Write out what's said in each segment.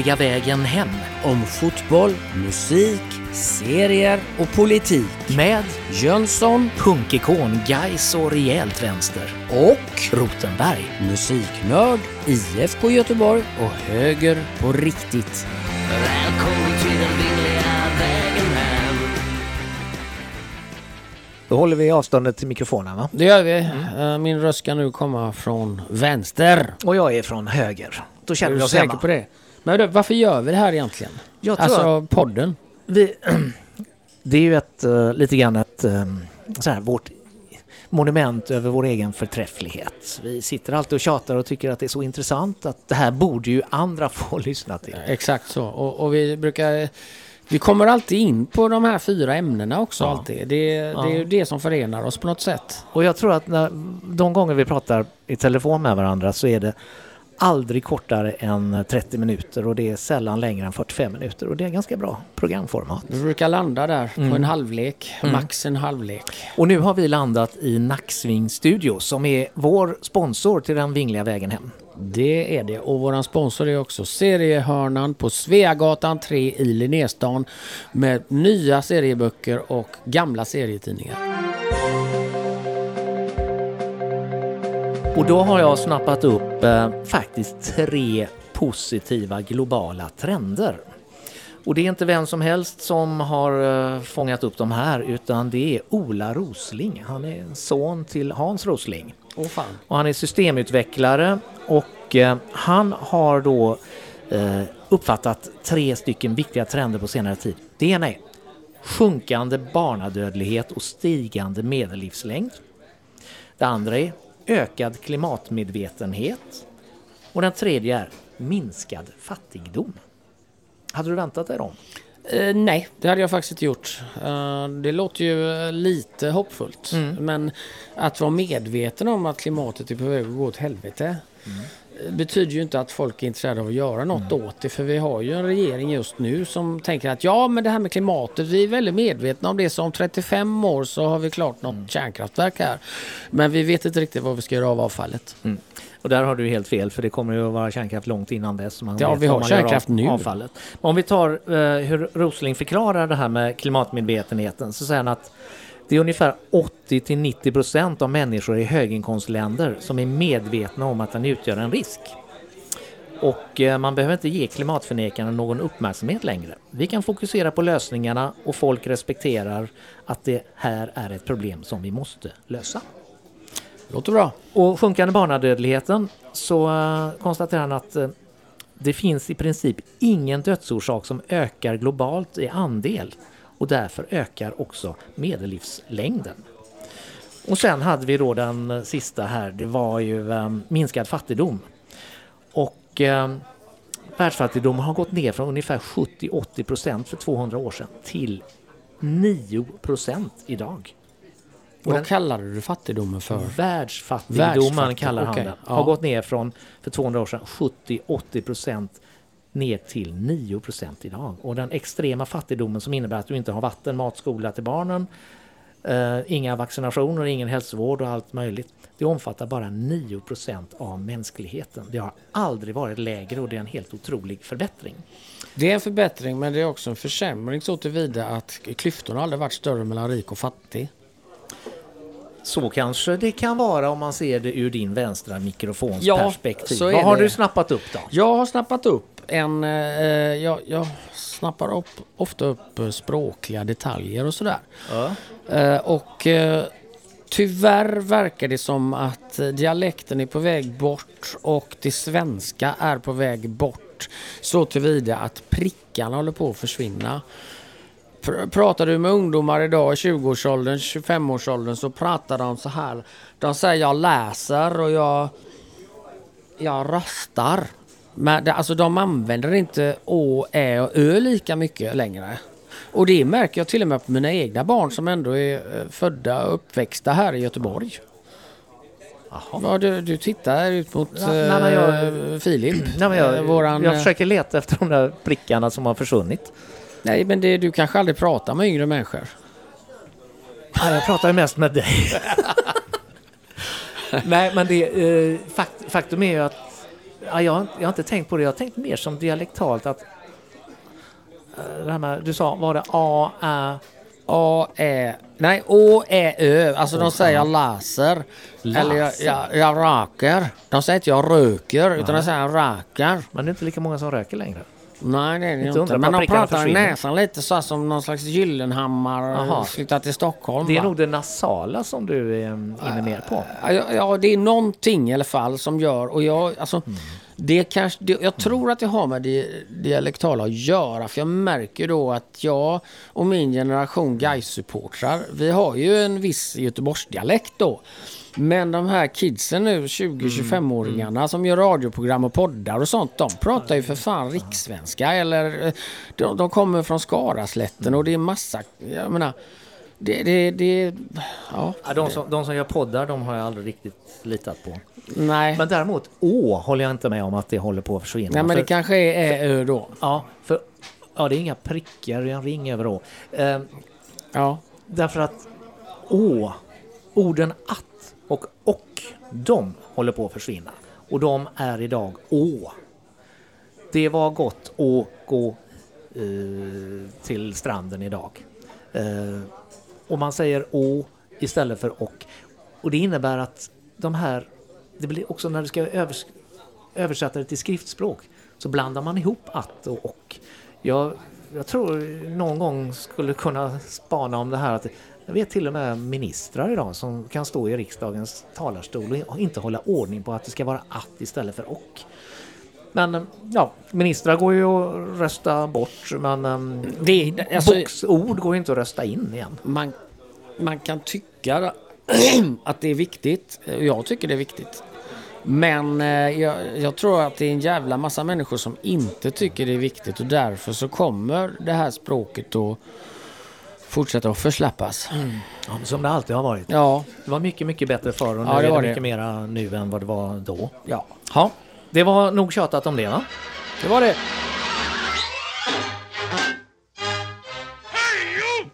Den vingliga vägen hem. Om fotboll, musik, serier och politik. Med Jönsson punkikon Gais och rejält vänster. och Rotenberg. musiknörd, IFK Göteborg och höger på riktigt. Då håller vi avståndet till mikrofonen va? Det gör vi. Eh, Min röst ska nu komma från vänster. Och jag är från höger. Då Är känner vi du oss säker hemma. på det? Men varför gör vi det här egentligen? Jag tror Alltså podden. Vi, det är ju ett, eh, lite grann ett, um, så här, vårt monument över vår egen förträfflighet. Vi sitter alltid och tjatar och tycker att det är så intressant att det här borde ju andra få lyssna till. Exakt så. Och, och vi brukar... Vi kommer alltid in på de här fyra ämnena också. Ja. Alltid. Det, det är ju det som förenar oss på något sätt. Och jag tror att när, de gånger vi pratar i telefon med varandra så är det aldrig kortare än 30 minuter och det är sällan längre än 45 minuter och det är ganska bra programformat. Vi brukar landa där Mm. på en halvlek. Mm. Max en halvlek. Och nu har vi landat i Nacksving Studio som är vår sponsor till den vingliga vägen hem. Det är det. Och våran sponsor är också Seriehörnan på Sveagatan 3 i Linnéstan med nya serieböcker och gamla serietidningar. Och då har jag snappat upp eh, faktiskt tre positiva globala trender. Och det är inte vem som helst som har eh, fångat upp de här utan det är Ola Rosling. Han är son till Hans Rosling. Åh fan. Och han är systemutvecklare och eh, han har då eh, uppfattat tre stycken viktiga trender på senare tid. Det ena är sjunkande barnadödlighet och stigande medellivslängd. Det andra är ökad klimatmedvetenhet. Och den tredje är minskad fattigdom. Hade du väntat dig dem? Eh, nej, det hade jag faktiskt inte gjort. Eh, det låter ju eh, lite hoppfullt. Mm. Men att vara medveten om att klimatet är på väg att gå åt helvete eh, betyder ju inte att folk är intresserade av att göra något åt det. För vi har ju en regering just nu som tänker att ja, men det här med klimatet, vi är väldigt medvetna om det. Så om 35 år så har vi klart något kärnkraftverk här. Men vi vet inte riktigt vad vi ska göra av avfallet. Och där har du helt fel för det kommer ju att vara kärnkraft långt innan dess. Man Ja, vi har kärnkraft av nu. Avfallet. Om vi tar eh, hur Rosling förklarar det här med klimatmedvetenheten så säger han att det är ungefär 80 till 90 procent av människor i höginkomstländer som är medvetna om att den utgör en risk. Och eh, man behöver inte ge klimatförnekarna någon uppmärksamhet längre. Vi kan fokusera på lösningarna och folk respekterar att det här är ett problem som vi måste lösa. Låter bra. Och sjunkande barnadödligheten så eh, konstaterar han att eh, det finns i princip ingen dödsorsak som ökar globalt i andel och därför ökar också medellivslängden. Och sen hade vi då den sista här, det var ju eh, minskad fattigdom. Och eh, världsfattigdomen har gått ner från ungefär 70-80 procent för 200 år sedan till 9 procent idag. Och Vad kallade du fattigdomen för? Världsfattigdomen Världsfattig- kallar han okej, den. ja. Har gått ner från för 200 år sedan 70-80 procent ner till 9 procent idag. Och den extrema fattigdomen som innebär att du inte har vatten, mat, skola till barnen, eh, inga vaccinationer, ingen hälsovård och allt möjligt. Det omfattar bara 9 procent av mänskligheten. Det har aldrig varit lägre och det är en helt otrolig förbättring. Det är en förbättring men det är också en försämring så tillvida att klyftorna aldrig varit större mellan rik och fattig. Så kanske det kan vara om man ser det ur din vänstra mikrofons Ja, perspektiv. Vad har det. du snappat upp då? Jag har snappat upp en... Eh, jag, jag snappar upp, ofta upp eh, språkliga detaljer och sådär. Ja. Eh, och eh, tyvärr verkar det som att eh, dialekten är på väg bort och det svenska är på väg bort. Så tillvida att prickarna håller på att försvinna. Pr- Pratar du med ungdomar idag i 20-årsåldern, 25-årsåldern så pratar de så här. De säger jag läser och jag, jag röstar. Men det, alltså de använder inte å, ä och ö lika mycket längre. Och det märker jag till och med på mina egna barn som ändå är eh, födda och uppväxta här i Göteborg. Jaha. Ja, du, du tittar ut mot Ja, nej, men jag- eh, Filip. Nej, men jag, Eh, våran, jag försöker leta efter de där prickarna som har försvunnit. Nej, men det, du kanske aldrig pratar med yngre människor. Ja, jag pratar mest med dig. Nej, men det, eh, fakt, faktum är ju att Ja, jag, har inte- jag har inte tänkt på det. Jag har tänkt mer som dialektalt att... eh, Det här med, du sa, var det A, Ä? A, Ä, nej Å, Ä, Ö. Alltså de säger laser. Eller jag, jag, jag raker. De säger inte jag röker utan de säger jag rakar. Men det är inte lika många som röker längre. Nej det är det Inte inte. Men de pratar i näsan lite så som någon slags Gyllenhammar Jaha. flyttat till Stockholm. Det är va? nog det nasala som du är inne mer på. Ja, ja, det är någonting i alla fall som gör och jag, alltså, det kanske, det, jag tror att det har med det dialektala att göra för jag märker då att jag och min generation Gais-supportrar, vi har ju en viss Göteborgsdialekt då. Men de här kidsen nu, 20-25-åringarna som gör radioprogram och poddar och sånt, de pratar ju för fan rikssvenska eller eh, de, de kommer från Skaraslätten och det är massa, jag menar, det, det, det, ja, Ja, de, som, de som gör poddar, de har jag aldrig riktigt litat på. nej. Men däremot, Å håller jag inte med om att det håller på att försvinna. Nej men det För- kanske är Ö då. Ja, för ja, det är inga prickar, det är en ring över Å. Eh, Ja. därför att Å, orden att och och, de håller på att försvinna. Och de är idag Å. Det var gott att gå eh, till stranden idag. Eh, och man säger Å istället för och. Och det innebär att de här, det blir också när du ska övers översätta det till skriftspråk så blandar man ihop att och och. Jag, jag tror någon gång skulle kunna spana om det här att jag vet till och med ministrar idag som kan stå i riksdagens talarstol och inte hålla ordning på att det ska vara att istället för och. Men ja, ministrar går ju att rösta bort men Det, det- alltså, boxord går ju inte att rösta in igen. man, man kan tycka att det är viktigt. Jag tycker det är viktigt. Men eh, jag, jag tror att det är en jävla massa människor som inte tycker det är viktigt och därför så kommer det här språket att fortsätta att förslappas. Ja, som det alltid har varit. Ja, Det var mycket, mycket bättre förr och nu Ja, det är det var det. mycket mera nu än vad det var då. ja. Ja, det var nog tjatat om det va? Det var det.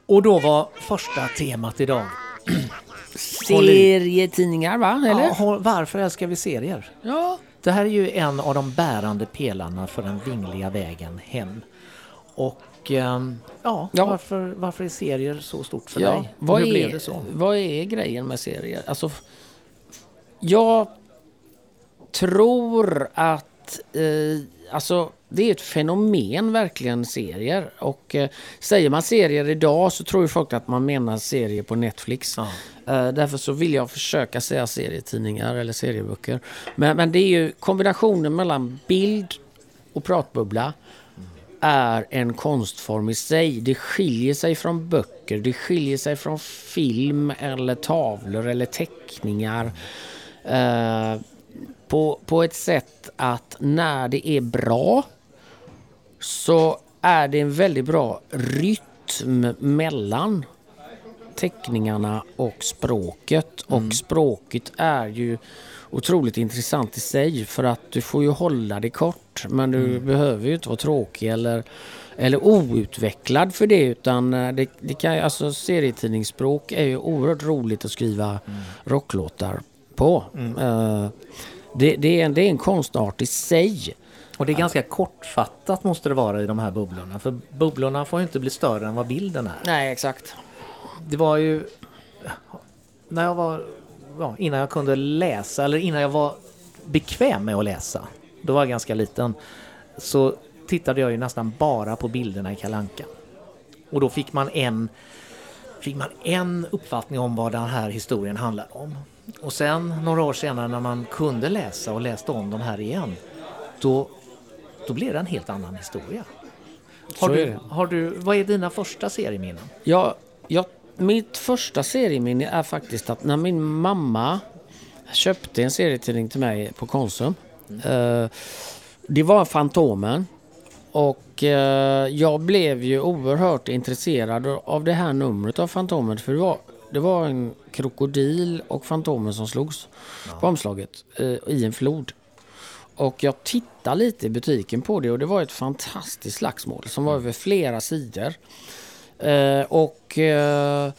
Och då var första temat idag. Serietidningar va? Eller? Ja, varför älskar vi serier? Ja. Det här är ju en av de bärande pelarna för den vingliga vägen hem. Och ehm, ja, Ja. Varför, varför är serier så stort för Ja, dig? Vad Hur blev är, det så? vad är grejen med serier? Alltså, jag tror att eh, alltså, det är ett fenomen verkligen serier. Och eh, säger man serier idag så tror ju folk att man menar serier på Netflix. Ja. Eh, därför så vill jag försöka säga serietidningar eller serieböcker. Men, men det är ju kombinationen mellan bild och pratbubbla är en konstform i sig. Det skiljer sig från böcker, det skiljer sig från film eller tavlor eller teckningar. Eh, på, på ett sätt att när det är bra så är det en väldigt bra rytm mellan teckningarna och språket. Och språket är ju otroligt intressant i sig för att du får ju hålla det kort men du behöver ju inte vara tråkig eller, eller outvecklad för det utan eh, det, det kan alltså serietidningsspråk är ju oerhört roligt att skriva rocklåtar på. Eh, det, det, är en, det är en konstart i sig. Och det är ganska kortfattat måste det vara i de här bubblorna. För bubblorna får ju inte bli större än vad bilden är. Nej, exakt. Det var ju... När jag var... Ja, innan jag kunde läsa, eller innan jag var bekväm med att läsa. Då var jag ganska liten. Så tittade jag ju nästan bara på bilderna i Kalanka. Och då fick man en... Fick man en uppfattning om vad den här historien handlar om. Och sen några år senare när man kunde läsa och läste om de här igen. Då, då blev det en helt annan historia. Har du, har du, vad är dina första serieminnen? Jag, jag, mitt första serieminne är faktiskt att när min mamma köpte en serietidning till mig på Konsum. Eh, det var Fantomen. Och eh, jag blev ju oerhört intresserad av det här numret av Fantomen. För det var, det var en krokodil och Fantomen som slogs på omslaget eh, i en flod. Och jag tittade lite i butiken på det och det var ett fantastiskt slagsmål som var över flera sidor. Eh, och eh,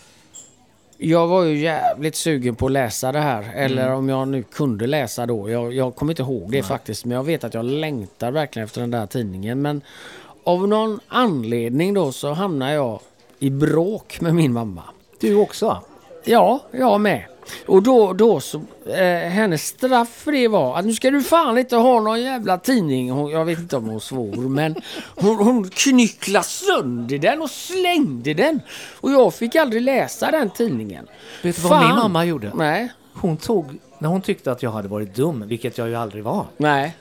Jag var ju jävligt sugen på att läsa det här. Eller om jag nu kunde läsa då. Jag, jag kommer inte ihåg det faktiskt. Men jag vet att jag längtar verkligen efter den där tidningen. Men av någon anledning då så hamnar jag i bråk med min mamma. Du också? Ja, jag med. Och då, då så, eh, hennes straff för det var att nu ska du fan inte ha någon jävla tidning. Hon, jag vet inte om hon svor men hon, hon knycklade sönder den och slängde den. Och jag fick aldrig läsa den tidningen. Vet du vad min mamma gjorde? Nej, Hon tog, när hon tyckte att jag hade varit dum, vilket jag ju aldrig var, nej.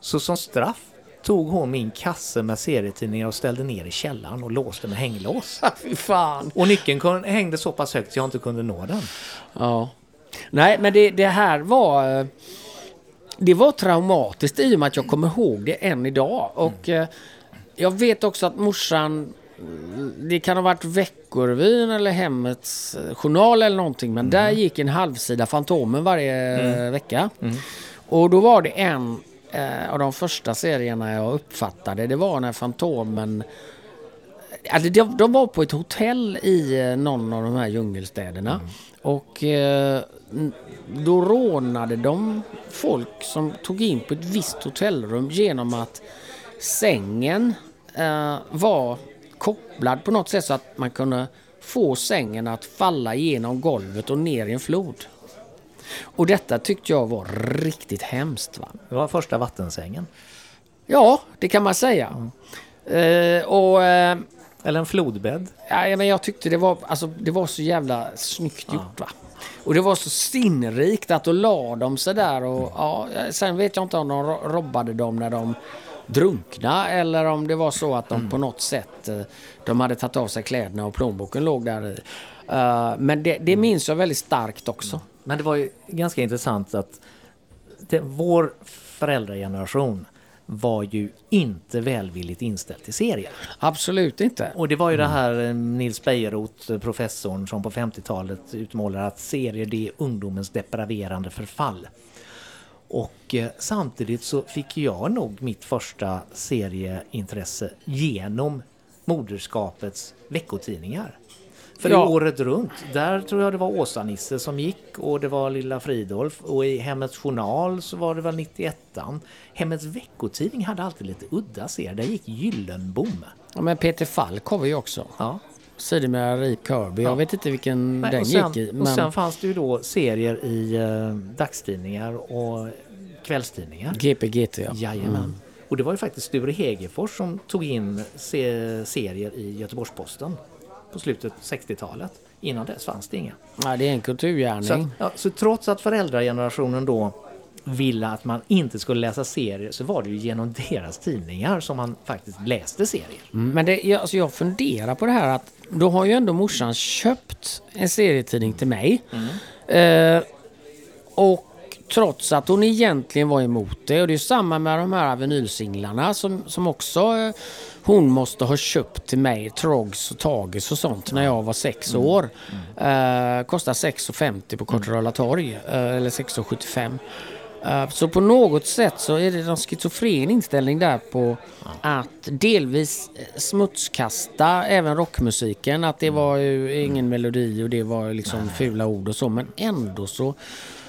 så som straff tog hon min kasse med serietidningar och ställde ner i källaren och låste med hänglås. Fy fan. Och nyckeln hängde så pass högt så jag inte kunde nå den. Ja. Nej, men det, det här var... eh, Det var traumatiskt i och med att jag kommer ihåg det än idag. Och eh, jag vet också att morsan... mm, Det kan ha varit Veckorevyn eller Hemmets eh, Journal eller någonting. Men där gick en halvsida Fantomen varje eh, vecka. Och då var det en eh, av de första serierna jag uppfattade. Det var när Fantomen Alltså, de, de var på ett hotell i eh, någon av de här djungelstäderna. Och eh, då rånade de folk som tog in på ett visst hotellrum genom att sängen eh, var kopplad på något sätt så att man kunde få sängen att falla genom golvet och ner i en flod. Och detta tyckte jag var riktigt hemskt. Va? Det var första vattensängen. Ja, det kan man säga. Eh, och... Eh, Eller en flodbädd. Ja, men jag tyckte det var, alltså, det var så jävla snyggt gjort. Va? Och det var så sinnrikt att då la de sig där och ja, sen vet jag inte om de ro- robbade dem när de drunkna eller om det var så att de på något sätt eh, de hade tagit av sig kläderna och plånboken låg där i. Eh, men det, det minns jag väldigt starkt också. Men det var ju ganska intressant att det, vår föräldrageneration var ju inte välvilligt inställd till serier. Absolut inte. Och det var ju det här eh, Nils Bejerot, eh, professorn, som på 50-talet utmålar att serier det är ungdomens depraverande förfall. Och eh, samtidigt så fick jag nog mitt första serieintresse genom moderskapets veckotidningar. För Ja. året runt, där tror jag det var Åsa-Nisse som gick och det var Lilla Fridolf och i Hemmets Journal så var det väl 91 Hemmets veckotidning hade alltid lite udda serier, där gick Gyllenbom. Ja, men Peter Falk har vi ju också. Ja. Sidor Rip Kirby. Jag vet inte vilken Nej, den och, sen, gick i. och Men... sen fanns det ju då serier i eh, dagstidningar och kvällstidningar. GP, GT ja. Jajamän. Och det var ju faktiskt Sture Hegerfors som tog in se- serier i Göteborgs-Posten på slutet 60-talet. Innan dess fanns det inga. Ja, det är en kulturgärning. Så, att, ja, så trots att föräldragenerationen då ville att man inte skulle läsa serier så var det ju genom deras tidningar som man faktiskt läste serier. Mm, Men det, jag, alltså jag funderar på det här att då har ju ändå morsan köpt en serietidning till mig. Eh, och trots att hon egentligen var emot det. Och det är samma med de här vinylsinglarna som, som också eh, hon måste ha köpt till mig. Trogs och Tages och sånt när jag var sex år. Eh, kostar 6,50 på Kortedala torg. Eh, eller 6,75. Eh, Så på något sätt så är det en schizofren inställning där på att delvis eh, smutskasta även rockmusiken. Att det var ju ingen melodi och det var liksom fula ord och så. Men ändå så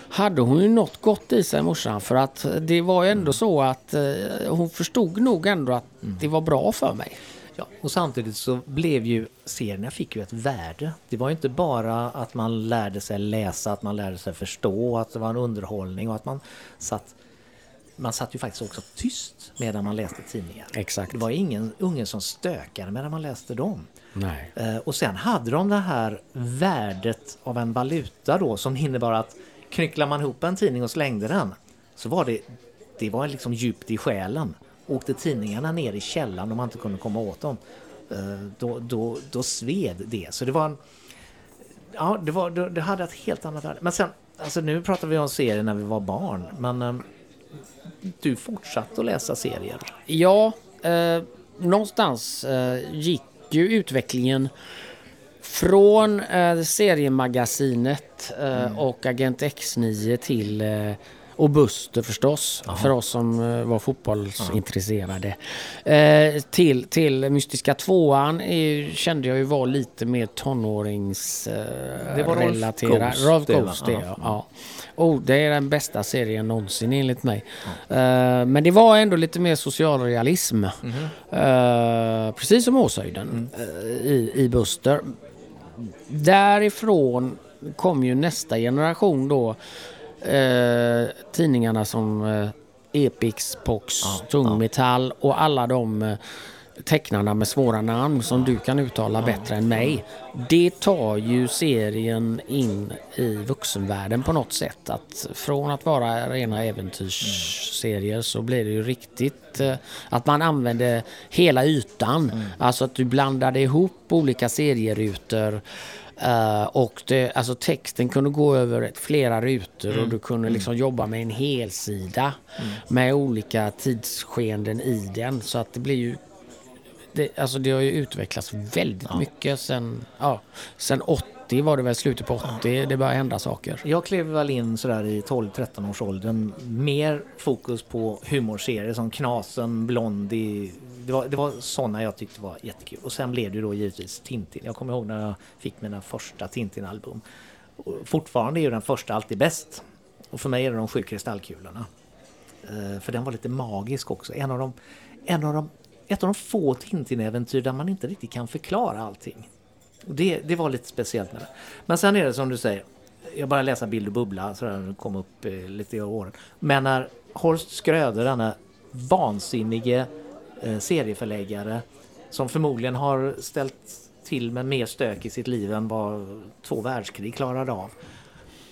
hade hon ju något gott i sig morsan. För att det var ju ändå så att eh, hon förstod nog ändå att det var bra för mig. Ja, och samtidigt så blev ju serierna fick ju ett värde. Det var inte bara att man lärde sig läsa, att man lärde sig förstå, att det var en underhållning och att man satt man satt ju faktiskt också tyst medan man läste tidningar. Exakt. Det var ingen unge som stökade medan man läste dem. Nej. Eh, Och sen hade de det här värdet av en valuta då som innebar att Knycklade man ihop en tidning och slängde den så var det, det var liksom djupt i själen. Åkte tidningarna ner i källaren om man inte kunde komma åt dem eh, då, då, då sved det. Så det var en, Ja, det, var, det, det hade ett helt annat värde. Men sen, alltså nu pratar vi om serier när vi var barn, men eh, du fortsatte att läsa serier. Ja, eh, någonstans eh, gick ju utvecklingen från eh, seriemagasinet eh, och Agent X9 till eh, Och Buster förstås, för oss som eh, var fotbollsintresserade. Eh, till, till Mystiska tvåan är, kände jag ju var lite mer tonårings... Eh, Det var Rolf Rolf det, Ja. ja. ja. Oh, det är den bästa serien någonsin enligt mig. Eh, men det var ändå lite mer socialrealism. Eh, precis som Åshöjden eh, i, i Buster. Därifrån kom ju nästa generation då. Eh, tidningarna som eh, Epix, Pox, Tungmetall och alla de eh, tecknarna med svåra namn som du kan uttala bättre än mig. Det tar ju serien in i vuxenvärlden på något sätt. Att från att vara rena äventyrsserier så blir det ju riktigt eh, att man använder hela ytan. Alltså att du blandade ihop olika serierutor Eh, och det, alltså texten kunde gå över ett, flera rutor och du kunde liksom jobba med en helsida med olika tidsskeenden i den. Så att det blir ju det, alltså det har ju utvecklats väldigt mycket sen, ja, sen 80 var det väl, slutet på 80, det började hända saker. Jag klev väl in sådär i 12-13 års åldern. Mer fokus på humorserier som Knasen, Blondie. Det var, det var sådana jag tyckte var jättekul. Och sen blev det ju då givetvis Tintin. Jag kommer ihåg när jag fick mina första Tintin-album. Fortfarande är ju den första alltid bäst. Och för mig är det de sju kristallkulorna. Eh, för den var lite magisk också. En av de, en av de, ett av de få Tintin-äventyr där man inte riktigt kan förklara allting. Och Det, det var lite speciellt med det. Men sen är det som du säger. Jag bara läsa Bild och bubbla så den kom upp eh, lite i åren. Men när Horst Skröder, denna vansinnige eh, serieförläggare som förmodligen har ställt till med mer stök i sitt liv än vad två världskrig klarade av.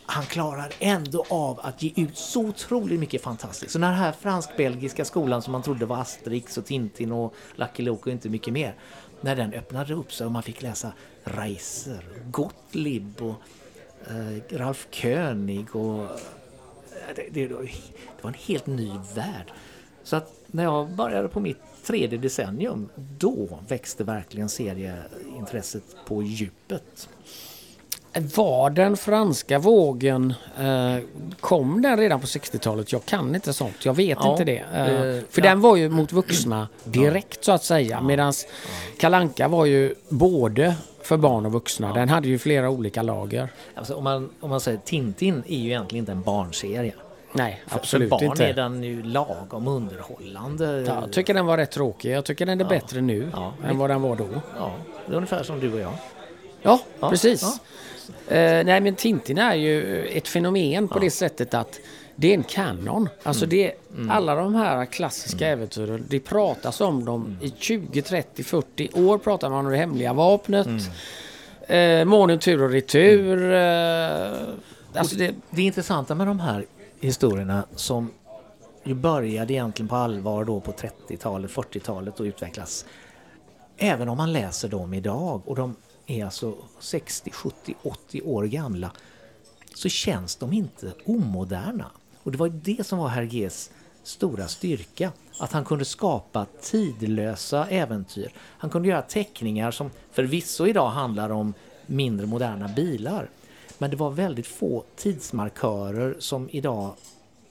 Han klarar ändå av att ge ut så otroligt mycket fantastiskt. Så när den här fransk-belgiska skolan som man trodde var Asterix och Tintin och Lucky Luke och inte mycket mer. När den öppnade upp sig och man fick läsa Reiser, Gottlieb och eh, Ralf König och eh, det, det, det var en helt ny värld. Så att när jag började på mitt tredje decennium, då växte verkligen serieintresset på djupet. Var den franska vågen, eh, kom den redan på 60-talet? Jag kan inte sånt, jag vet Ja, inte det. Eh, för ja. den var ju mot vuxna direkt så att säga. Medan Kalanka var ju både för barn och vuxna. Den hade ju flera olika lager. Alltså, om, man, om man säger Tintin är ju egentligen inte en barnserie. Nej, För- absolut för barn inte. är den ju lagom underhållande. Ja, jag tycker den var rätt tråkig. Jag tycker den är bättre nu Ja. än vad den var då. Ja, det är ungefär som du och jag. Ja, Ja, precis. Ja. Eh, nej, men Tintin är ju ett fenomen på det sättet att det är en kanon. Alltså Mm. det, alla de här klassiska äventyren, det pratas om dem Mm. i 20, 30, 40 år pratar man om det hemliga vapnet. Mm. Eh, månen tur och retur. Eh, alltså det, Det intressanta med de här historierna som ju började egentligen på allvar då på 30-talet, 40-talet och utvecklas. Även om man läser dem idag och de är alltså 60, 70, 80 år gamla så känns de inte omoderna. Och det var ju det som var Hergés stora styrka. Att han kunde skapa tidlösa äventyr. Han kunde göra teckningar som förvisso idag handlar om mindre moderna bilar. Men det var väldigt få tidsmarkörer som idag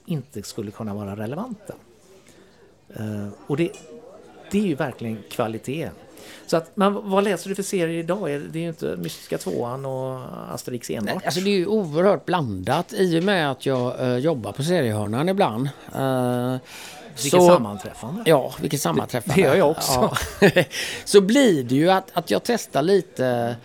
inte skulle kunna vara relevanta. Eh, och det, det är ju verkligen kvalitet. Så att, men vad läser du för serier idag? Det det är ju inte Mystiska tvåan och Asterix enbart. Alltså det är ju oerhört blandat i och med att jag eh, jobbar på seriehörnan ibland. Uh, Vilket sammanträffande. Ja, vilket sammanträffande. Det gör jag också. Ja. så blir det ju att, att jag testar lite,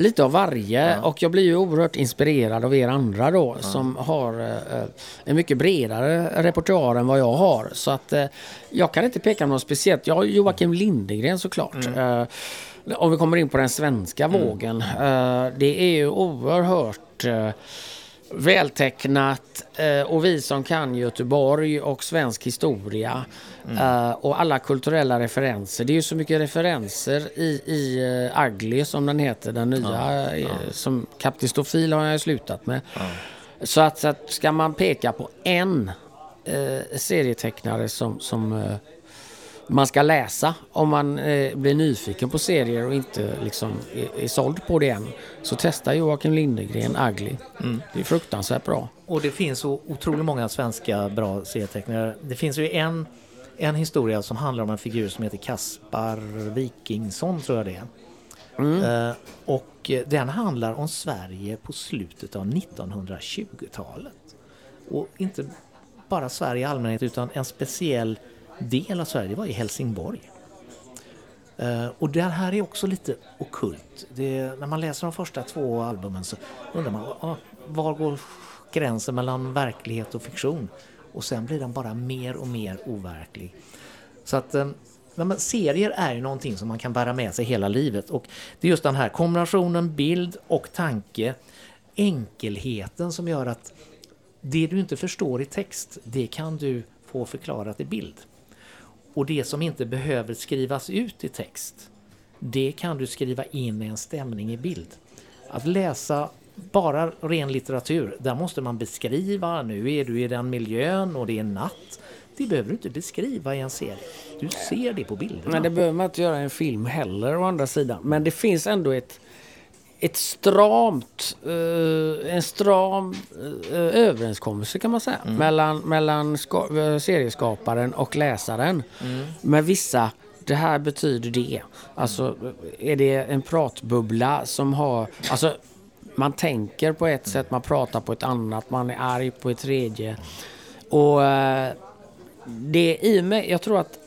lite av varje och jag blir ju oerhört inspirerad av er andra då som har eh, en mycket bredare repertoar än vad jag har. Så att eh, jag kan inte peka på något speciellt. Jag har Joakim Lindegren såklart. Eh, om vi kommer in på den svenska vågen. Eh, det är ju oerhört eh, vältecknat eh, och vi som kan Göteborg och svensk historia eh, och alla kulturella referenser. Det är ju så mycket referenser i, i uh, Ugly som den heter, den nya. eh, Som Kaptistofil har jag slutat med. Så att, så att ska man peka på en eh, serietecknare som, som eh, man ska läsa om man eh, blir nyfiken på serier och inte liksom är, är såld på det än. Så testa Joakim Lindegren Ugly. Det är fruktansvärt bra. Och det finns så otroligt många svenska bra serietecknare. Det finns ju en, en historia som handlar om en figur som heter Kaspar Wikingsson tror jag det är. Eh, och den handlar om Sverige på slutet av 1920-talet. Och inte bara Sverige i allmänhet utan en speciell del av Sverige, det var i Helsingborg. Eh, och det här är också lite okult. Det, när man läser de första två albumen så undrar man var går gränsen mellan verklighet och fiktion? Och sen blir den bara mer och mer overklig. Så att eh, men serier är ju någonting som man kan bära med sig hela livet och det är just den här kombinationen bild och tanke, enkelheten som gör att det du inte förstår i text, det kan du få förklarat i bild. Och det som inte behöver skrivas ut i text, det kan du skriva in i en stämning i bild. Att läsa bara ren litteratur, där måste man beskriva, nu är du i den miljön och det är natt. Det behöver du inte beskriva i en serie. Du ser det på bilderna. Men det behöver man inte göra i en film heller å andra sidan. Men det finns ändå ett, ett stramt, eh, en stram eh, överenskommelse kan man säga. Mellan, mellan ska, eh, serieskaparen och läsaren. Med vissa, det här betyder det. Alltså är det en pratbubbla som har, alltså man tänker på ett sätt, man pratar på ett annat, man är arg på ett tredje. Och eh, det i och med, jag tror att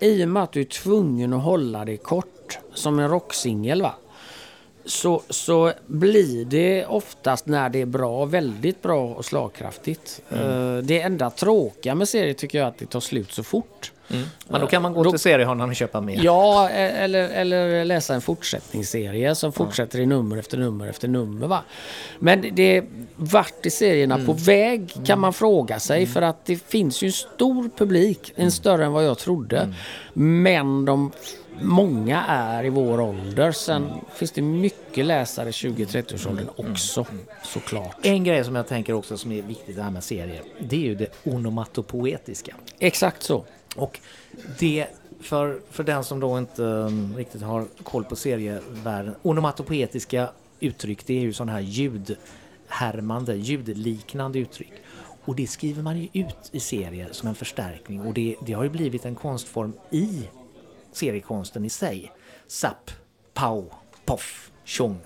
i och med att du är tvungen att hålla det kort som en rocksingel va. Så, så blir det oftast när det är bra, väldigt bra och slagkraftigt. Eh, Det enda tråkiga med serier tycker jag är att det tar slut så fort. Men då kan man gå Då- till seriehandlaren och köpa mer. Ja, e- eller, eller läsa en fortsättningsserie som fortsätter i nummer efter nummer efter nummer. Va? Men det, vart är serierna på väg kan man fråga sig för att det finns ju en stor publik, en större än vad jag trodde. Men de, många är i vår ålder. Sen finns det mycket läsare i 20-30-årsåldern också såklart. En grej som jag tänker också som är viktigt det här med serier, det är ju det onomatopoetiska. Exakt så. Och det, för, för den som då inte um, riktigt har koll på serievärlden, onomatopoetiska uttryck, det är ju sådana här ljudhärmande, ljudliknande uttryck. Och det skriver man ju ut i serier som en förstärkning och det, det har ju blivit en konstform i seriekonsten i sig. Zapp, pow, poff, tjong.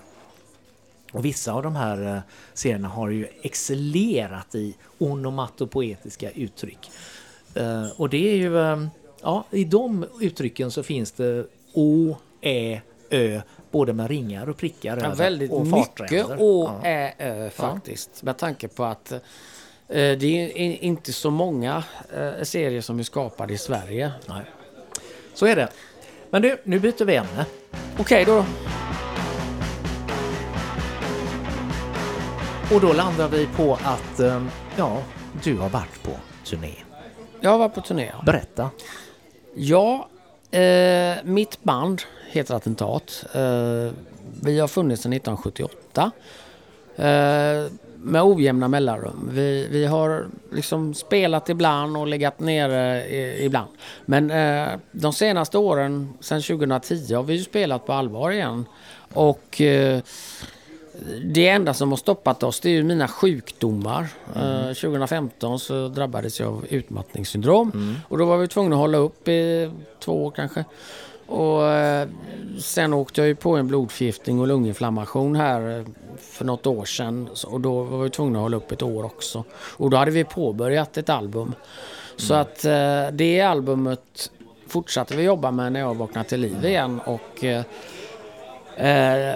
Och vissa av de här eh, serierna har ju excellerat i onomatopoetiska uttryck. Eh, och det är ju, eh, ja, i de uttrycken så finns det å, ä, ö, både med ringar och prickar Ja, väldigt och mycket fartränder. å, Ja. ä, ö faktiskt. Med tanke på att det är inte så många serier som är skapade i Sverige. Nej. Så är det. Men du, nu byter vi ämne. Okej då. Och då landar vi på att, eh, ja, du har varit på turné. Jag var på turné. ja. Berätta. Ja, eh, mitt band heter Attentat. Eh, vi har funnits sedan 1978. Eh, med ojämna mellanrum. Vi, vi har liksom spelat ibland och legat nere ibland. Men eh, de senaste åren, sedan 2010, har vi ju spelat på allvar igen. Och eh, det enda som har stoppat oss det är ju mina sjukdomar. Eh, 2015 så drabbades jag av utmattningssyndrom. Och då var vi tvungna att hålla upp i två år kanske. Och eh, sen åkte jag ju på en blodförgiftning och lunginflammation här eh, för något år sedan. Och då var vi tvungna att hålla upp ett år också. Och då hade vi påbörjat ett album. Så att eh, det albumet fortsatte vi jobba med när jag vaknade till liv igen. Och Eh,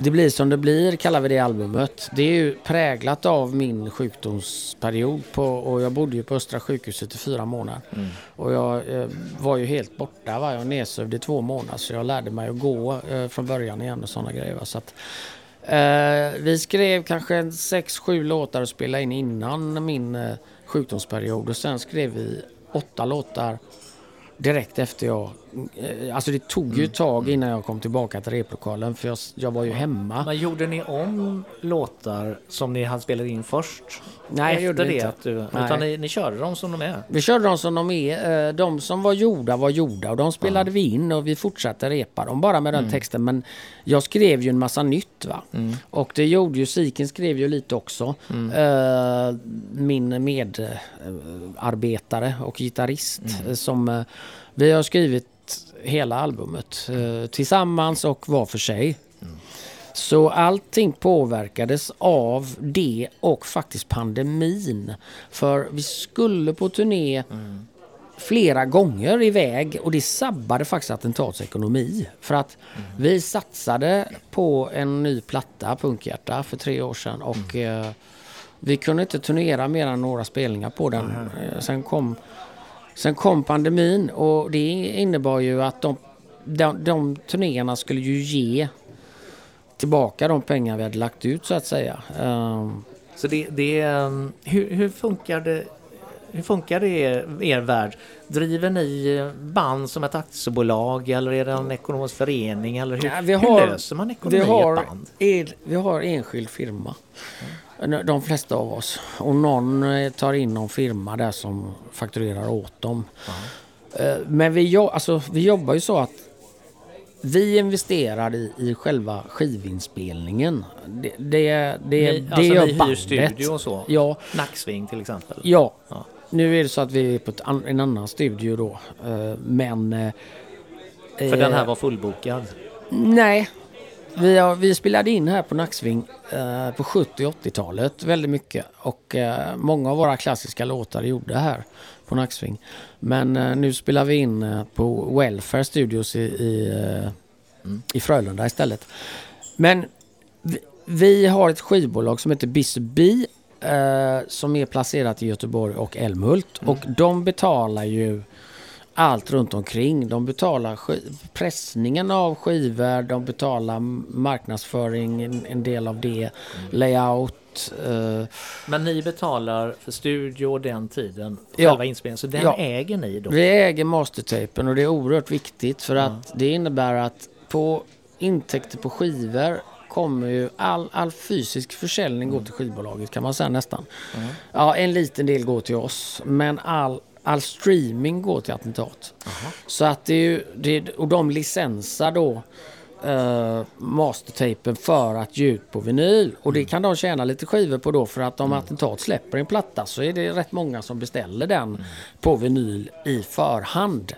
det blir som det blir kallar vi det albumet. Det är ju präglat av min sjukdomsperiod på, och jag bodde ju på Östra sjukhuset i fyra månader. Och jag eh, var ju helt borta. Va? Jag var nedsövd i två månader så jag lärde mig att gå eh, från början igen och sådana grejer. Va? Så att, eh, vi skrev kanske sex, sju låtar och spelade in innan min eh, sjukdomsperiod och sen skrev vi åtta låtar direkt efter jag... eh, Alltså det tog ju ett tag innan jag kom tillbaka till replokalen för jag, jag var ju hemma. Men gjorde ni om låtar som ni hade spelat in först? Nej, jag Efter gjorde det inte. att du, Nej. utan ni, ni körde dem som de är? Vi körde dem som de är. Eh, De som var gjorda var gjorda och de spelade vi in och vi fortsatte repa dem bara med den texten. Men jag skrev ju en massa nytt va. Och det gjorde ju, Siken skrev ju lite också. Eh, Min medarbetare och gitarrist eh, som vi har skrivit hela albumet eh, tillsammans och var för sig. Så allting påverkades av det och faktiskt pandemin. För vi skulle på turné flera gånger iväg och det sabbade faktiskt Attentats ekonomi. För att vi satsade på en ny platta, Punkhjärta, för tre år sedan och eh, vi kunde inte turnera mer än några spelningar på den. Eh, sen, kom, sen kom pandemin och det innebar ju att de, de, de turnéerna skulle ju ge tillbaka de pengar vi hade lagt ut så att säga. Ehm, Så det, det hur, hur funkar det hur funkar det i er, er värld? Driver ni band som ett aktiebolag eller är det en ekonomisk förening? Eller hur, Ja, vi har- hur löser man ekonomi vi, i har, ett band? el, vi har enskild firma. De flesta av oss. Och någon eh, tar in någon firma där som fakturerar åt dem. Eh, Men vi, alltså, vi jobbar ju så att vi investerar i, i själva skivinspelningen. Det, det, det, Ni, det alltså gör ni hyr bandet. studio och så? Ja, Nacksving till exempel? Ja, Ja. nu är det så att vi är på ett en annan studio då. Eh, Men... eh, För den här eh, var fullbokad? Nej. Vi, har, vi spelade in här på Nacksving eh, på 70 och 80-talet väldigt mycket. Och eh, många av våra klassiska låtar är gjorda här på Nacksving. Men eh, nu spelar vi in eh, på Welfare Studios i, i, eh, i Frölunda istället. Men vi, vi har ett skivbolag som heter Bisby eh, som är placerat i Göteborg och Älmhult. Och de betalar ju allt runt omkring. De betalar pressningen av skivor, de betalar marknadsföring, en, en del av det, layout. Eh, Men ni betalar för studio den tiden, Ja. själva inspelningen, så den Ja. äger ni då? vi äger mastertapen och det är oerhört viktigt för att det innebär att på intäkter på skivor kommer ju all, all fysisk försäljning gå till skivbolaget kan man säga nästan. Ja, en liten del går till oss men all, all streaming går till attentat. Så att det är ju, det, och de licensar då eh, mastertapen för att ge ut på vinyl. Och det kan de tjäna lite skivor på då för att om attentat släpper en platta så är det rätt många som beställer den på vinyl i förhand.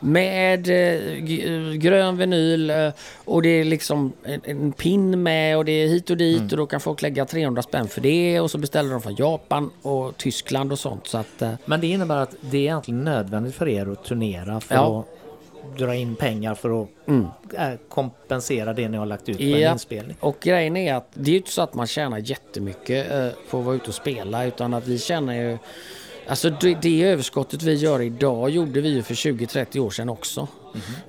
Med eh, eh, grön vinyl eh, och det är liksom en, en pin med och det är hit och dit och då kan folk lägga 300 spänn för det och så beställer de från Japan och Tyskland och sånt. Så att, eh, Men det innebär att det är egentligen nödvändigt för er att turnera för Ja. att dra in pengar för att äh, kompensera det ni har lagt ut på en Ja. inspelning? Och grejen är att det är ju inte så att man tjänar jättemycket eh, på att vara ute och spela utan att vi tjänar ju Alltså det, det överskottet vi gör idag gjorde vi ju för 20-30 år sedan också.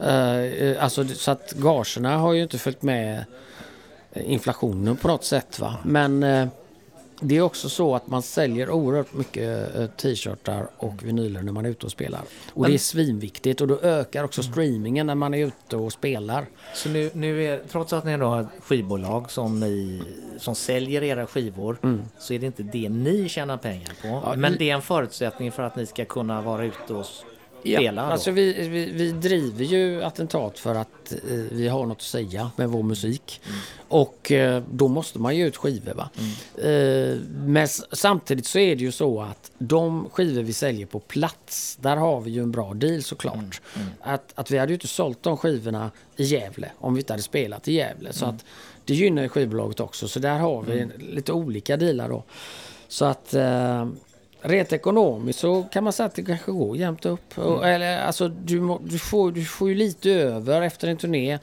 Eh, eh, alltså så att gagerna har ju inte följt med eh, inflationen på något sätt va. Men eh, det är också så att man säljer oerhört mycket eh, t-shirtar och vinyler när man är ute och spelar. Och det är svinviktigt och då ökar också streamingen när man är ute och spelar. Så nu, nu är, trots att ni då har ett skivbolag som, ni, som säljer era skivor så är det inte det ni tjänar pengar på. Mm. Ja, men det är en förutsättning för att ni ska kunna vara ute och spela. då. alltså vi, vi, vi driver ju attentat för att eh, vi har något att säga med vår musik. Mm. Och eh, då måste man ge ut skivor. Va? Eh, men samtidigt så är det ju så att de skivor vi säljer på plats, där har vi ju en bra deal såklart. Mm. Att, att vi hade ju inte sålt de skivorna i Gävle om vi inte hade spelat i Gävle. Så Mm. att det gynnar ju skivbolaget också. Så där har vi lite olika dealar då. Så att eh, rent ekonomiskt så kan man säga att det kanske går jämnt upp. Och, eller, alltså, du, må, du, får, du får ju lite över efter en turné.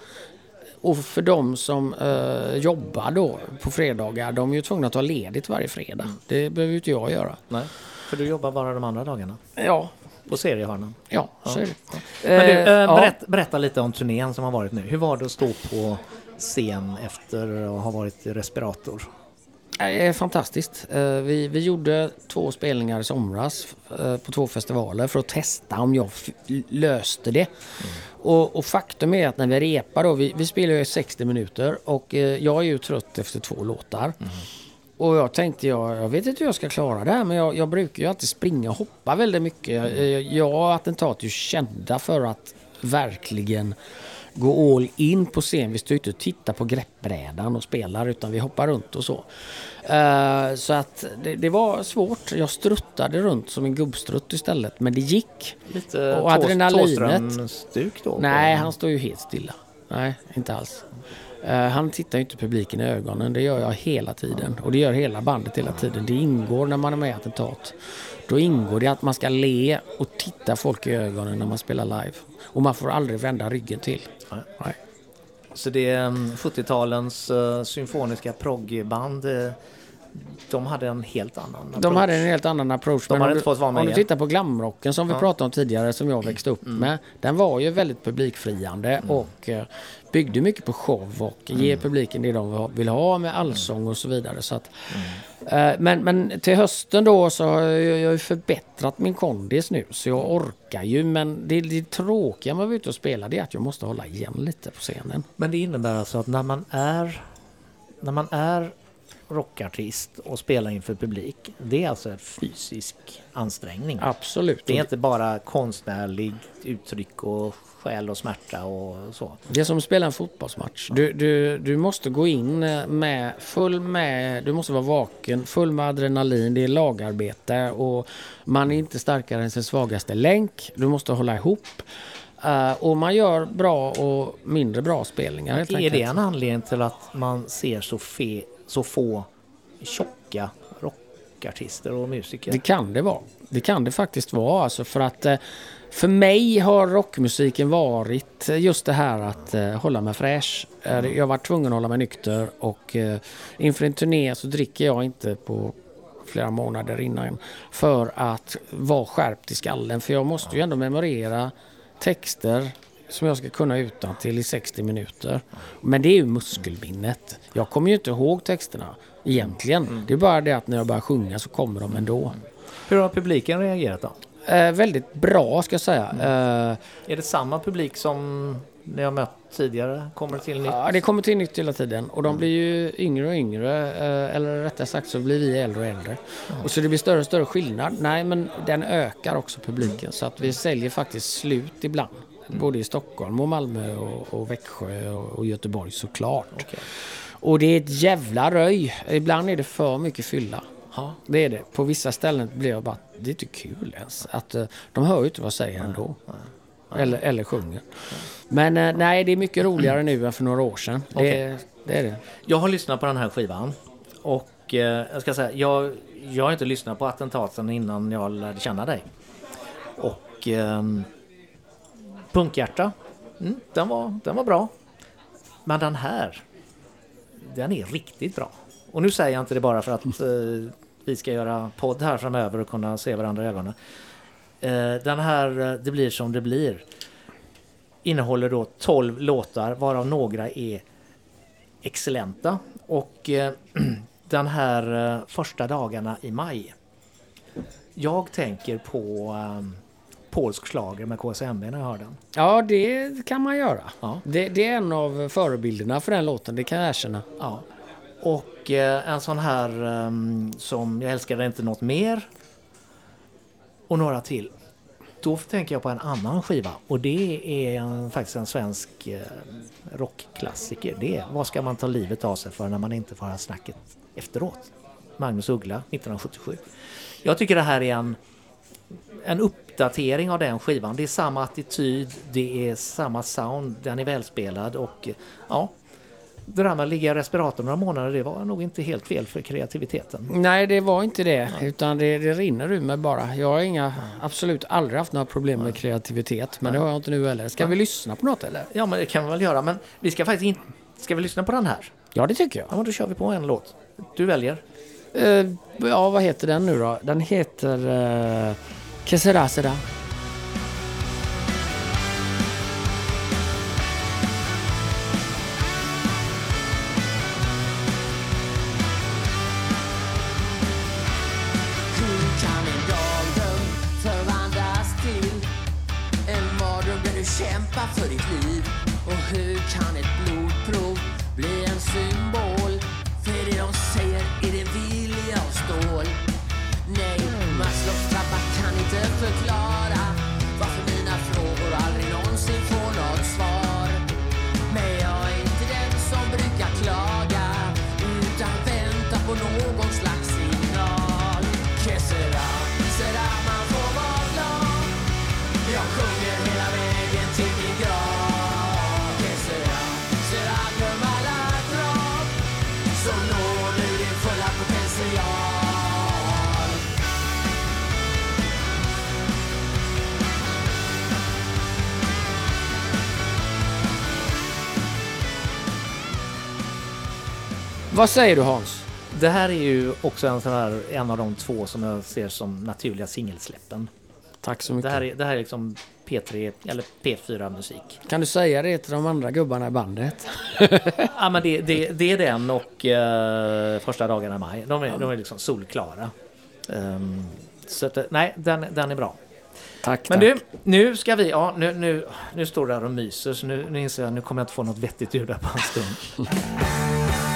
Och för de som eh, jobbar då på fredagar, de är ju tvungna att ta ledigt varje fredag. Det behöver ju inte jag göra. Nej, för du jobbar bara de andra dagarna Ja, på seriehörnan. ja så är det. Men du, Eh, eh, ja. berätt, berätta lite om turnén som har varit nu. Hur var det att stå på scen efter att ha varit i respirator? Det är fantastiskt. Eh, Vi, vi gjorde två spelningar i somras eh, på två festivaler för att testa om jag löste det. Och, och faktum är att när vi repar då, vi, vi spelar ju i 60 minuter och eh, jag är ju trött efter två låtar. Och jag tänkte, jag, jag vet inte hur jag ska klara det här men jag, jag brukar ju alltid springa och hoppa väldigt mycket. Eh, Jag och Attentat är ju kända för att verkligen gå all in på scen. Vi står inte och tittar på greppbrädan och spelar utan vi hoppar runt och så. Eh, så att det, det var svårt. Jag struttade runt som en gubbstrutt istället men det gick. Lite Och adrenalinet. Thåström-stuk då? Nej, han står ju helt stilla. Nej, inte alls. Eh, han tittar ju inte publiken i ögonen. Det gör jag hela tiden. Och det gör hela bandet hela tiden. Det ingår när man är med i Attentat. Då ingår det att man ska le och titta folk i ögonen när man spelar live. Och man får aldrig vända ryggen till. Nej. Nej. Så det är mm, 70-talens eh, symfoniska proggband. eh, de hade en helt annan De approach. hade en helt annan approach. De men hade inte fått vara med Om du tittar på glamrocken som vi Ja. pratade om tidigare som jag växte upp med. Den var ju väldigt publikfriande och eh, byggde mycket på show och ge publiken det de vill ha med allsång och så vidare. Så att, eh, men, men till hösten då så har jag, jag har ju förbättrat min kondis nu så jag orkar ju men det, det tråkiga med att vara ute och spela det är att jag måste hålla igen lite på scenen. Men det innebär alltså att när man är när man är rockartist och spelar inför publik, det är alltså en fysisk anställning. Absolut. Det är inte bara konstnärligt uttryck och själ och smärta och så. Det är som att spela en fotbollsmatch. Du, du, du måste gå in eh, med full med, du måste vara vaken, full med adrenalin, det är lagarbete och man är inte starkare än sin svagaste länk. Du måste hålla ihop. Eh, och man gör bra och mindre bra spelningar Är det en anledning till att man ser så, fe, så få tjocka rockartister och musiker? Det kan det vara. Det kan det faktiskt vara. Alltså för att eh, för mig har rockmusiken varit eh, just det här att eh, hålla mig fräsch. Jag har varit tvungen att hålla mig nykter och inför en turné så dricker jag inte på flera månader innan för att vara skärpt i skallen. För jag måste ju ändå memorera texter som jag ska kunna utan till i 60 minuter. Men det är ju muskelminnet. Jag kommer ju inte ihåg texterna egentligen. Det är bara det att när jag börjar sjunga så kommer de ändå. Hur har publiken reagerat då? Eh, väldigt bra ska jag säga. Eh, Är det samma publik som ni har mött tidigare? Kommer det till nytt? ja, det kommer till nytt hela tiden och de blir ju yngre och yngre. Eh, eller rättare sagt så blir vi äldre och äldre. Och så det blir större och större skillnad. Nej men den ökar också publiken så att vi säljer faktiskt slut ibland. Både i Stockholm och Malmö och, och Växjö och, och Göteborg såklart. Okej. Och det är ett jävla röj. Ibland är det för mycket fylla. Ja. Det är det. På vissa ställen blir jag bara, det är inte kul ens. Att, eh, de hör ju inte vad jag säger ändå. Eller, eller sjunger. Men eh, nej, det är mycket roligare nu än för några år sedan. Det, Okej. det är det. Jag har lyssnat på den här skivan och eh, jag ska säga, jag, jag har inte lyssnat på attentaten innan jag lärde känna dig. Och ehm, Punkhjärta, mm, den, var, den var bra. Men den här, den är riktigt bra. Och nu säger jag inte det bara för att eh, vi ska göra podd här framöver och kunna se varandra i ögonen. Eh, den här eh, Det blir som det blir innehåller då 12 låtar varav några är excellenta. Och eh, den här eh, första dagarna i maj. Jag tänker på eh, polsk schlager med KSMB när jag hör den. Ja, det kan man göra. Ja. Det, det är en av förebilderna för den låten, det kan jag erkänna. Ja. Och eh, en sån här eh, som Jag älskar dig inte något mer. Och några till. Då tänker jag på en annan skiva och det är en, faktiskt en svensk eh, rockklassiker. Det är Vad ska man ta livet av sig för när man inte får höra snacket efteråt? Magnus Uggla 1977. Jag tycker det här är en, en uppdatering av den skivan. Det är samma attityd, det är samma sound, den är välspelad och ja, det där med att ligga i respirator några månader, det var nog inte helt fel för kreativiteten. Nej, det var inte det. Utan det, det rinner ur mig bara. Jag har inga, absolut aldrig haft några problem med kreativitet. Men det har jag inte nu heller. Ska vi lyssna på något eller? Ja, men det kan vi väl göra, men vi ska faktiskt inte... Ska vi lyssna på den här? Ja, det tycker jag. Ja, men då kör vi på en låt. Du väljer. Eh, ja, vad heter den nu då? Den heter uh, ¿Qué será? ¿Será? Vad säger du Hans? Det här är ju också en, sån här, en av de två som jag ser som naturliga singelsläppen. Tack så Det mycket. här är, det här är liksom P3 eller P4 musik. Kan du säga det till de andra gubbarna i bandet? Ja, men det, det, det är den och eh, första dagarna i maj. De är, de är liksom solklara. Ehm, så att, eh, nej, den, den är bra. Tack, Men tack. du, nu ska vi... Ja, nu, nu, nu står du där och myser så nu, nu inser jag nu kommer jag inte få något vettigt ur där på en stund.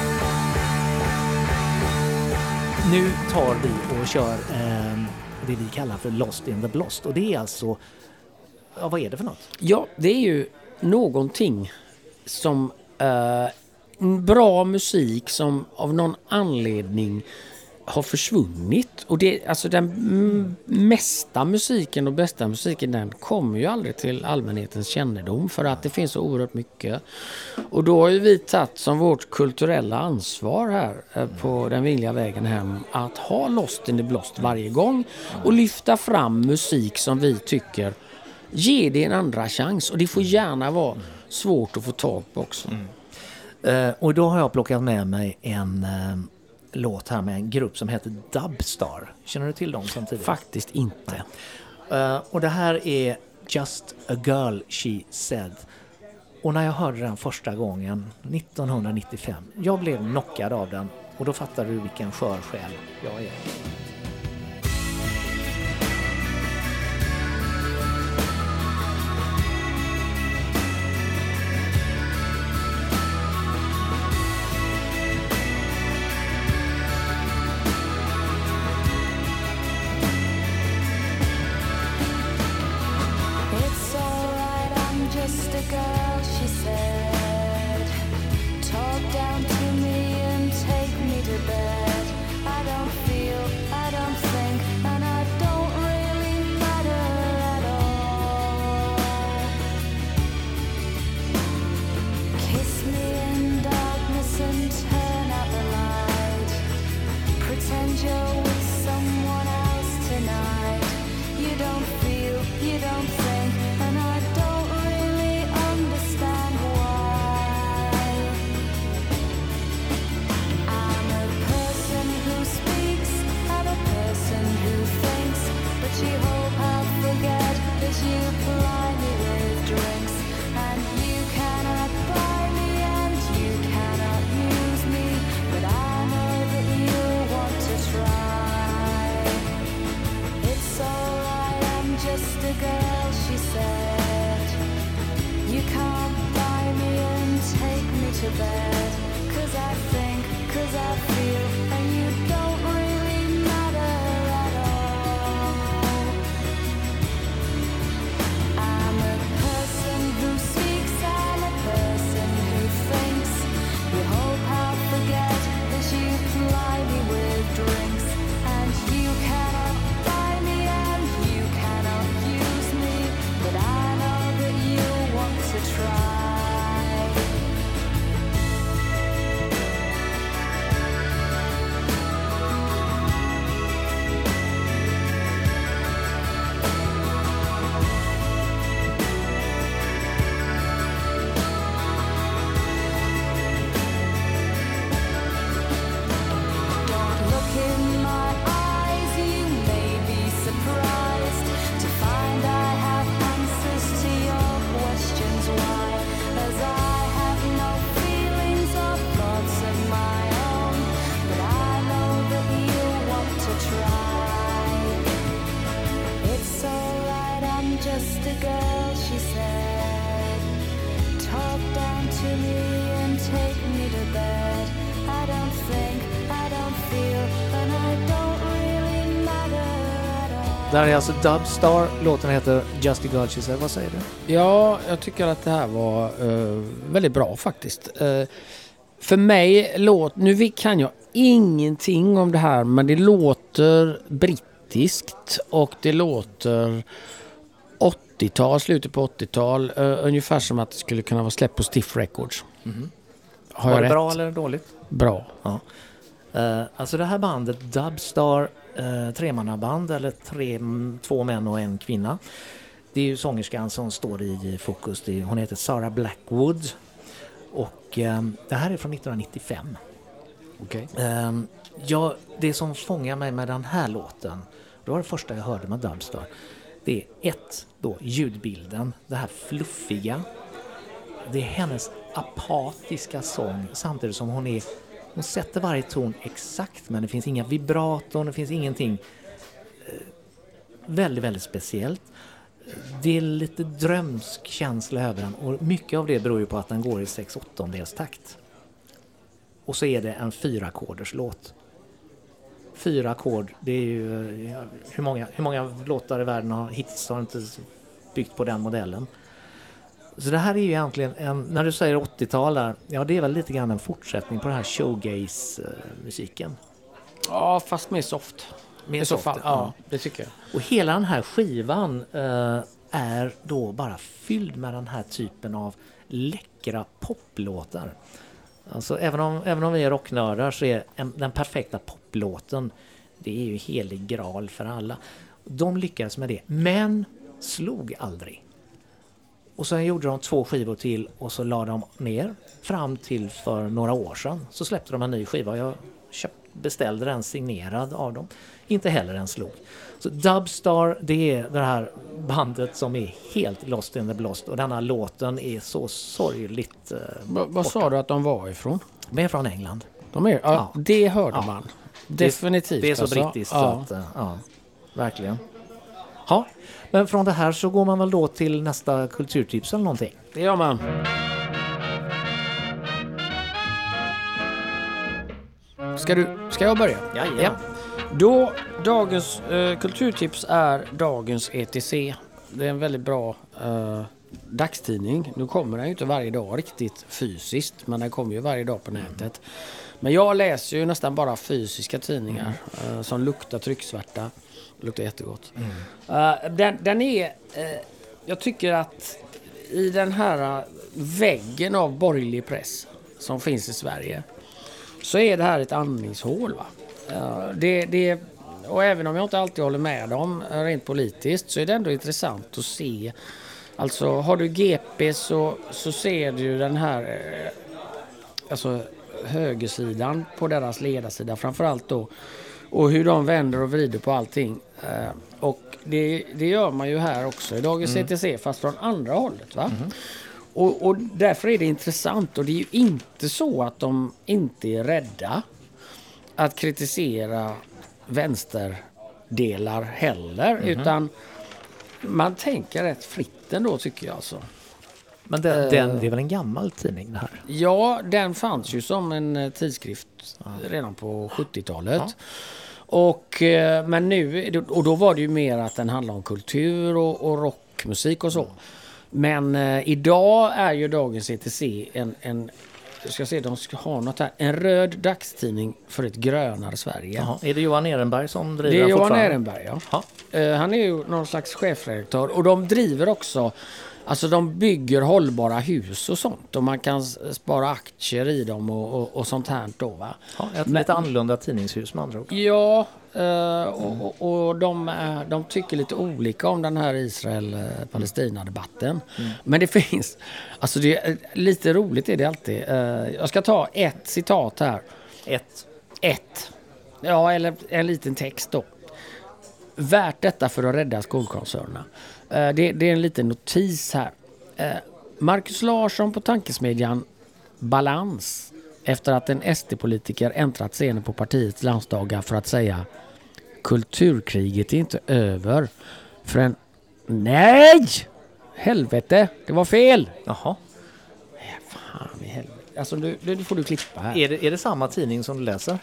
nu tar vi och kör eh, det vi kallar för Lost in the Blost och det är alltså... Ja, vad är det för något? Ja, det är ju någonting som... eh, bra musik som av någon anledning har försvunnit. Och det, alltså den mesta musiken och bästa musiken den kommer ju aldrig till allmänhetens kännedom för att det finns så oerhört mycket. Och då har ju vi tagit som vårt kulturella ansvar här eh, på den vingliga vägen hem att ha Lost in the blåst varje gång och lyfta fram musik som vi tycker ger det en andra chans och det får gärna vara svårt att få tag på också. Mm. Eh, och då har jag plockat med mig en uh låt här med en grupp som heter Dubstar. Känner du till dem sen tidigare? Faktiskt inte. Eh, och det här är Just a girl she said. Och när jag hörde den första gången 1995, jag blev knockad av den och då fattar du vilken skör själ jag är. Där är alltså Dubstar. Låten heter Just a God She Said. Vad säger du? Ja, jag tycker att det här var eh, väldigt bra faktiskt. Eh, för mig låt, nu kan jag ingenting om det här men det låter brittiskt och det låter 80-tal, slutet på 80-tal. eh, ungefär som att det skulle kunna vara släppt på Stiff Records. Har Var jag det rätt? bra eller dåligt? Bra. Eh, alltså det här bandet Dubstar, uh, tremannaband eller tre, två män och en kvinna. Det är ju sångerskan som står i fokus. Det är, hon heter Sarah Blackwood. Och eh, det här är från 1995. Okej. Eh, ja, det som fångar mig med den här låten, det var det första jag hörde med Dubstar. Det är ett, då ljudbilden, det här fluffiga. Det är hennes apatiska sång samtidigt som hon är hon sätter varje ton exakt men det finns inga vibraton, det finns ingenting eh, väldigt, väldigt speciellt. Det är lite drömsk känsla över den och mycket av det beror ju på att den går i 6 åttondels takt. Och så är det en fyra låt. Fyra ackord, det är ju... Eh, hur många, hur många låtar i världen har hittills har inte byggt på den modellen? Så det här är ju egentligen en, när du säger 80-tal där, ja det är väl lite grann en fortsättning på den här showgaze-musiken. Ja, fast mer soft. Mer I så soft, fall. Ja, det tycker jag. Och hela den här skivan eh, är då bara fylld med den här typen av läckra poplåtar. Alltså även om, även om vi är rocknördar så är en, den perfekta poplåten det är ju helig graal för alla. De lyckades med det, men slog aldrig. Och sen gjorde de två skivor till och så la de ner fram till för några år sedan. Så släppte de en ny skiva. Jag köpt, beställde den signerad av dem. Inte heller den slog. Så Dubstar, det är det här bandet som är helt lost in the blåst och denna låten är så sorgligt eh, Va, vad sa du att de var ifrån? med från England. De är, ja, Ja. Det hörde Ja. man. Definitivt. Det är så alltså. brittiskt så Ja. att, eh, ja, verkligen. Ja, men från det här så går man väl då till nästa kulturtips eller någonting. Det gör man. Ska, du, ska jag börja? Jajamän. Då, dagens eh, kulturtips är dagens ETC. Det är en väldigt bra eh, dagstidning. Nu kommer den ju inte varje dag riktigt fysiskt, men den kommer ju varje dag på nätet. Men jag läser ju nästan bara fysiska tidningar eh, som luktar trycksvärta. Luktar jättegott. Eh, den, den är... Eh, jag tycker att i den här väggen av borgerlig press som finns i Sverige så är det här ett andningshål. Va? Ja, det, det, och även om jag inte alltid håller med dem rent politiskt så är det ändå intressant att se. Alltså har du GP så, så ser du den här alltså, högersidan på deras ledarsida framförallt då. Och hur de vänder och vrider på allting. Eh, och det, det gör man ju här också i Dagens ETC fast från andra hållet. Va? Och, och därför är det intressant och det är ju inte så att de inte är rädda att kritisera vänsterdelar heller. Utan man tänker rätt fritt ändå tycker jag. Alltså. Men den, den, det är väl en gammal tidning det här? Ja, den fanns ju som en eh, tidskrift redan på 70-talet. Och, eh, men nu, och då var det ju mer att den handlade om kultur och, och rockmusik och så. Men eh, idag är ju dagens ETC en, en jag ska se, de ska ha något här. En röd dagstidning för ett grönare Sverige. Jaha. Är det Johan Ehrenberg som driver Det är den Johan? Ehrenberg, ja. Ja. Eh, han är ju någon slags chefredaktör och de driver också Alltså de bygger hållbara hus och sånt och man kan spara aktier i dem och, och, och sånt här då va. Ja, ett Men- lite annorlunda tidningshus med andra ord. Ja, eh, och, och, och de, de tycker lite olika om den här Israel-Palestina-debatten. Men det finns, alltså det är lite roligt är det alltid. Eh, Jag ska ta ett citat här. Ett. Ett. Ja, eller en liten text då. Värt detta för att rädda skolkoncernerna. Eh, Det, det är en liten notis här. Eh, Marcus Larsson på tankesmedjan Balans efter att en SD-politiker äntrat scenen på partiets landsdagar för att säga Kulturkriget är inte över förrän... Nej! Helvete, det var fel! Jaha. Fan i helvete. Alltså nu, nu får du klippa här. Är det, är det samma tidning som du läser?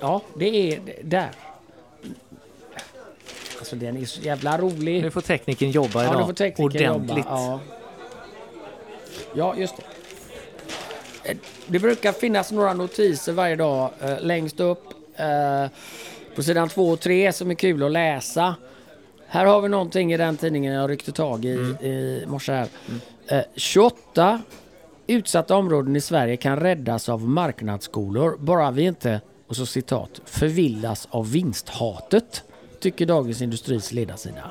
Ja, det är där. Alltså den är så jävla rolig. Nu får tekniken jobba Ja, idag nu får tekniker ordentligt. jobba. Ja. ja, just det. Eh, Det brukar finnas några notiser varje dag eh, längst upp eh, på sidan 2 och 3 som är kul att läsa. Här har vi någonting i den tidningen jag ryckte tag i Mm. i morse här. Eh, 28 utsatta områden i Sverige kan räddas av marknadsskolor bara vi inte, och så citat, förvillas av vinsthatet. Tycker Dagens Industris ledarsida.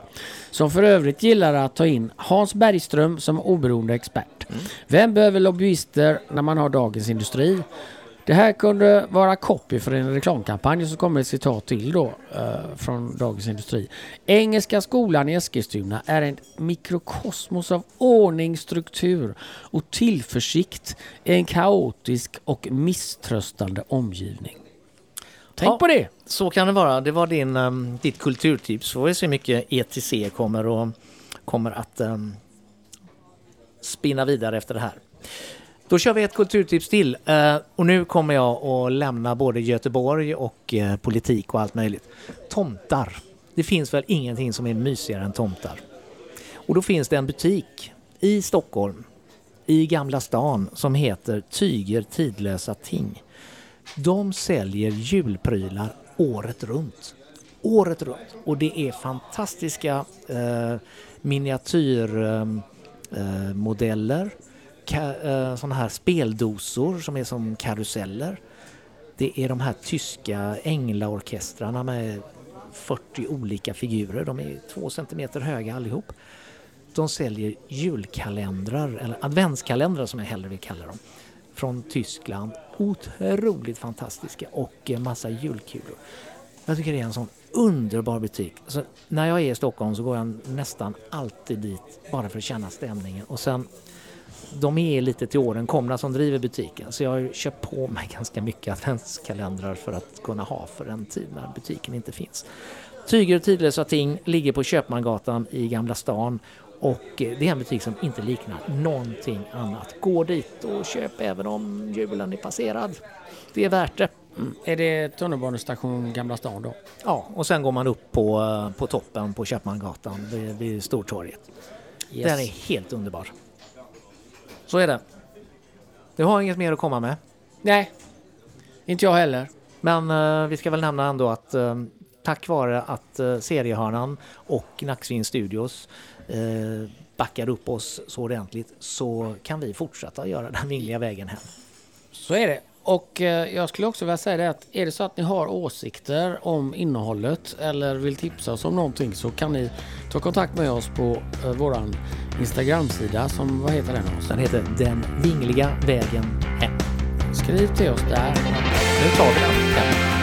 Som för övrigt gillar att ta in Hans Bergström som oberoende expert. Vem behöver lobbyister när man har Dagens Industri? Det här kunde vara copy för en reklamkampanj så kommer ett citat till då eh, från Dagens Industri. Engelska skolan i Eskilstuna är en mikrokosmos av ordning, struktur och tillförsikt i en kaotisk och misströstande omgivning. Tänk Ja. på det! Så kan det vara. Det var din, um, ditt kulturtips. Får vi se hur mycket ETC kommer, och, kommer att um, spinna vidare efter det här. Då kör vi ett kulturtips till. Eh, och nu kommer jag att lämna både Göteborg och eh, politik och allt möjligt. Tomtar. Det finns väl ingenting som är mysigare än tomtar. Och då finns det en butik i Stockholm, i Gamla stan, som heter Tyger tidlösa ting. De säljer julprylar året runt. Året runt. Och det är fantastiska eh, miniatyrmodeller. Eh, eh, eh, såna här speldosor som är som karuseller. Det är de här tyska änglaorkestrarna med 40 olika figurer. De är två centimeter höga allihop. De säljer julkalendrar, eller adventskalendrar som jag hellre vill kalla dem, från Tyskland. Otroligt fantastiska och en massa julkulor. Jag tycker det är en sån underbar butik. Så när jag är i Stockholm så går jag nästan alltid dit bara för att känna stämningen. Och sen, de är lite till åren komna som driver butiken så jag har ju köpt på mig ganska mycket adventskalendrar för att kunna ha för en tid när butiken inte finns. Tyger och tidlösa ting ligger på Köpmangatan i Gamla stan och eh, det är en butik som inte liknar någonting annat. Gå dit och köp även om julen är passerad. Det är värt det. Är det tunnelbanestation Gamla stan då? Ja, och sen går man upp på, eh, på toppen på Köpmangatan vid, vid Stortorget. Yes. Den är helt underbar. Så är det. Du har inget mer att komma med. Nej, inte jag heller. Men eh, vi ska väl nämna ändå att eh, tack vare att eh, Seriehörnan och Nacksvin Studios eh, backar upp oss så ordentligt så kan vi fortsätta göra den vingliga vägen hem. Så är det. Och eh, jag skulle också vilja säga det att är det så att ni har åsikter om innehållet eller vill tipsa oss om någonting så kan ni ta kontakt med oss på våran Instagramsida som, vad heter den? Hans? Den heter Den vingliga vägen hem. Skriv till oss där. Nu tar vi den.